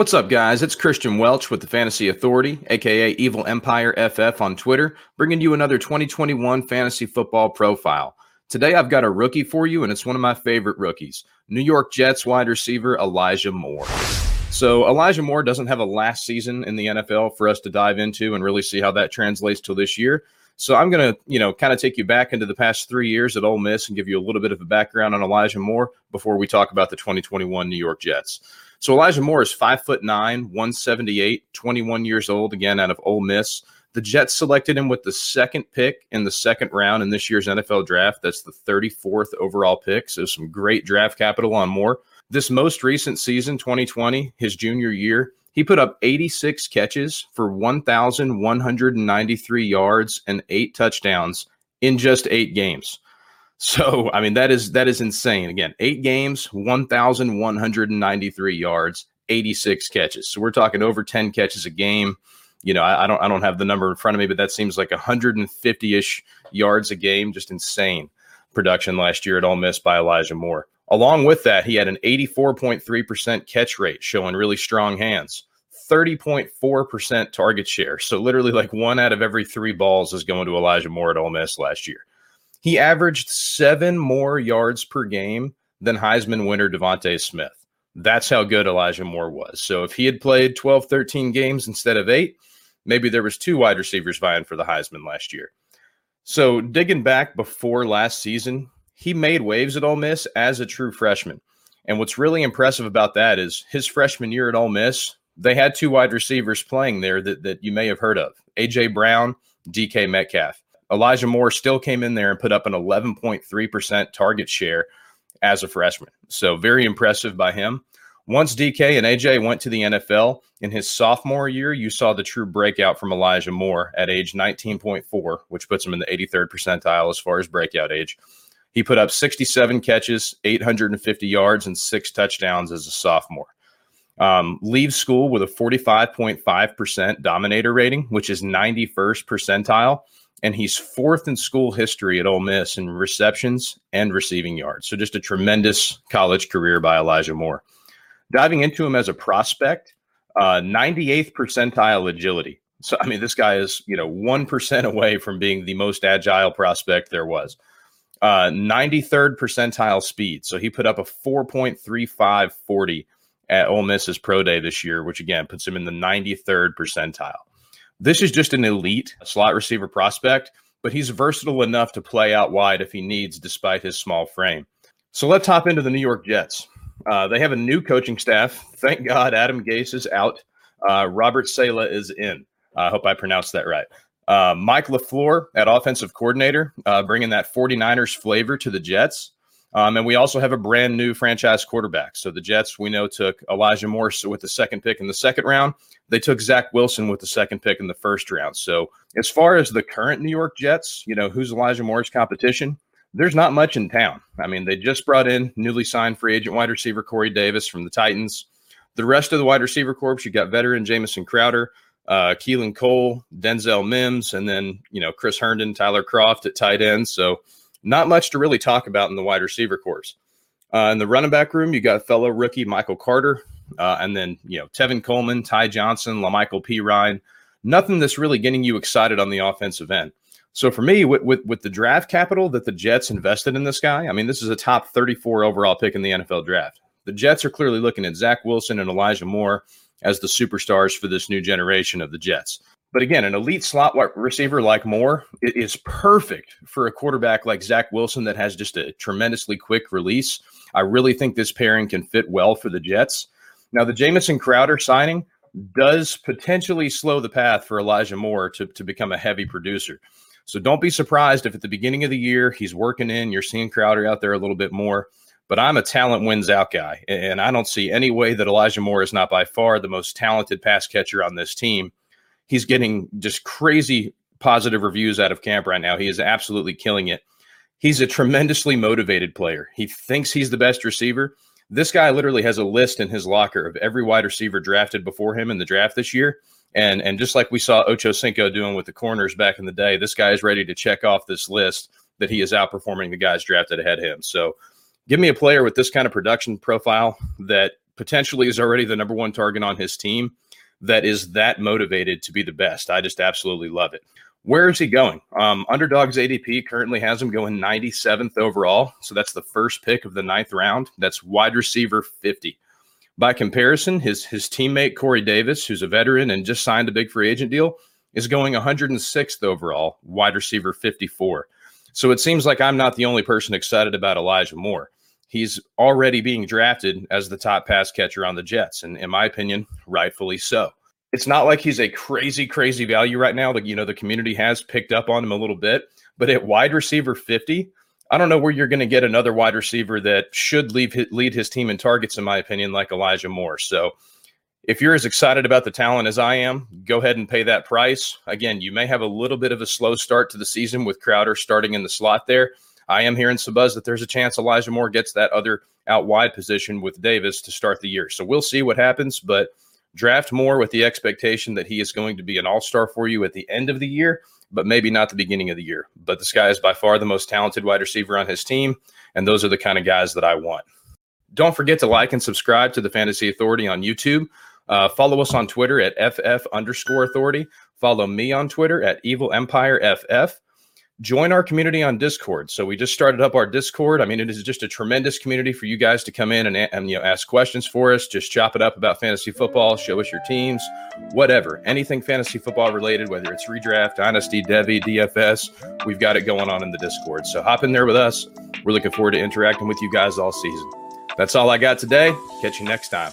What's up, guys? It's Christian Welch with the Fantasy Authority, aka Evil Empire FF on Twitter, bringing you another 2021 fantasy football profile. Today, I've got a rookie for you, and it's one of my favorite rookies New York Jets wide receiver Elijah Moore. So, Elijah Moore doesn't have a last season in the NFL for us to dive into and really see how that translates to this year. So, I'm going to, you know, kind of take you back into the past three years at Ole Miss and give you a little bit of a background on Elijah Moore before we talk about the 2021 New York Jets. So Elijah Moore is five foot nine, 178, 21 years old, again out of Ole Miss. The Jets selected him with the second pick in the second round in this year's NFL draft. That's the 34th overall pick. So some great draft capital on Moore. This most recent season, 2020, his junior year, he put up 86 catches for 1,193 yards and eight touchdowns in just eight games. So, I mean, that is that is insane. Again, eight games, 1,193 yards, 86 catches. So we're talking over 10 catches a game. You know, I, I don't I don't have the number in front of me, but that seems like 150-ish yards a game. Just insane production last year at Ole Miss by Elijah Moore. Along with that, he had an 84.3% catch rate, showing really strong hands. 30.4% target share. So literally like one out of every three balls is going to Elijah Moore at Ole Miss last year. He averaged seven more yards per game than Heisman winner DeVonta Smith. That's how good Elijah Moore was. So if he had played 12, 13 games instead of eight, maybe there was two wide receivers vying for the Heisman last year. So digging back before last season, he made waves at Ole Miss as a true freshman. And what's really impressive about that is his freshman year at Ole Miss, they had two wide receivers playing there that, that you may have heard of AJ Brown, DK Metcalf. Elijah Moore still came in there and put up an 11.3% target share as a freshman. So very impressive by him. Once DK and AJ went to the NFL in his sophomore year, you saw the true breakout from Elijah Moore at age 19.4, which puts him in the 83rd percentile as far as breakout age. He put up 67 catches, 850 yards, and six touchdowns as a sophomore. Um, leaves school with a 45.5% dominator rating, which is 91st percentile and he's fourth in school history at Ole Miss in receptions and receiving yards. So just a tremendous college career by Elijah Moore. Diving into him as a prospect, uh, 98th percentile agility. So I mean, this guy is you know one percent away from being the most agile prospect there was. Uh, 93rd percentile speed. So he put up a 4.35 40 at Ole Miss's pro day this year, which again puts him in the 93rd percentile. This is just an elite slot receiver prospect, but he's versatile enough to play out wide if he needs, despite his small frame. So let's hop into the New York Jets. Uh, they have a new coaching staff. Thank God Adam Gase is out. Uh, Robert Saleh is in. I hope I pronounced that right. Uh, Mike LaFleur at offensive coordinator, uh, bringing that 49ers flavor to the Jets. Um, and we also have a brand new franchise quarterback. So the Jets, we know, took Elijah Morse with the second pick in the second round. They took Zach Wilson with the second pick in the first round. So as far as the current New York Jets, you know, who's Elijah Moore's competition? There's not much in town. I mean, they just brought in newly signed free agent wide receiver Corey Davis from the Titans. The rest of the wide receiver corps, you got veteran Jamison Crowder, uh, Keelan Cole, Denzel Mims, and then you know Chris Herndon, Tyler Kroft at tight end. So not much to really talk about in the wide receiver course. Uh, in the running back room, you got fellow rookie Michael Carter, uh, and then you know Tevin Coleman, Ty Johnson, La'Mical Perine. Nothing that's really getting you excited on the offensive end. So for me, with, with, with the draft capital that the Jets invested in this guy, I mean, this is a top 34 overall pick in the NFL draft. The Jets are clearly looking at Zach Wilson and Elijah Moore as the superstars for this new generation of the Jets. But again, an elite slot receiver like Moore is perfect for a quarterback like Zach Wilson that has just a tremendously quick release. I really think this pairing can fit well for the Jets. Now, the Jamison Crowder signing does potentially slow the path for Elijah Moore to, to become a heavy producer. So don't be surprised if at the beginning of the year he's working in, you're seeing Crowder out there a little bit more. But I'm a talent wins out guy, and I don't see any way that Elijah Moore is not by far the most talented pass catcher on this team. He's getting just crazy positive reviews out of camp right now. He is absolutely killing it. He's a tremendously motivated player. He thinks he's the best receiver. This guy literally has a list in his locker of every wide receiver drafted before him in the draft this year. And and just like we saw Ocho Cinco doing with the corners back in the day, this guy is ready to check off this list that he is outperforming the guys drafted ahead of him. So give me a player with this kind of production profile that potentially is already the number one target on his team that is that motivated to be the best. I just absolutely love it. Where is he going? Um, Underdogs ADP currently has him going 97th overall. So that's the first pick of the ninth round. That's wide receiver 50. By comparison, his his teammate Corey Davis, who's a veteran and just signed a big free agent deal, is going 106th overall, wide receiver 54. So it seems like I'm not the only person excited about Elijah Moore. He's already being drafted as the top pass catcher on the Jets, and in my opinion, rightfully so. It's not like he's a crazy, crazy value right now. Like, you know, the community has picked up on him a little bit, but at wide receiver 50, I don't know where you're going to get another wide receiver that should leave, lead his team in targets, in my opinion, like Elijah Moore. So if you're as excited about the talent as I am, go ahead and pay that price. Again, you may have a little bit of a slow start to the season with Crowder starting in the slot there. I am hearing some buzz that there's a chance Elijah Moore gets that other out wide position with Davis to start the year. So we'll see what happens, but draft Moore with the expectation that he is going to be an all star for you at the end of the year but maybe not the beginning of the year. But this guy is by far the most talented wide receiver on his team, and those are the kind of guys that I want. Don't forget to like and subscribe to the Fantasy Authority on YouTube. Uh, follow us on Twitter at FF underscore authority. Follow me on Twitter at Evil Empire FF join our community on Discord. So we just started up our Discord. I mean, it is just a tremendous community for you guys to come in and, and you know ask questions for us. Just chop it up about fantasy football, show us your teams, whatever, anything fantasy football related, whether it's redraft, dynasty, devy, DFS, we've got it going on in the Discord. So hop in there with us. We're looking forward to interacting with you guys all season. That's all I got today. Catch you next time.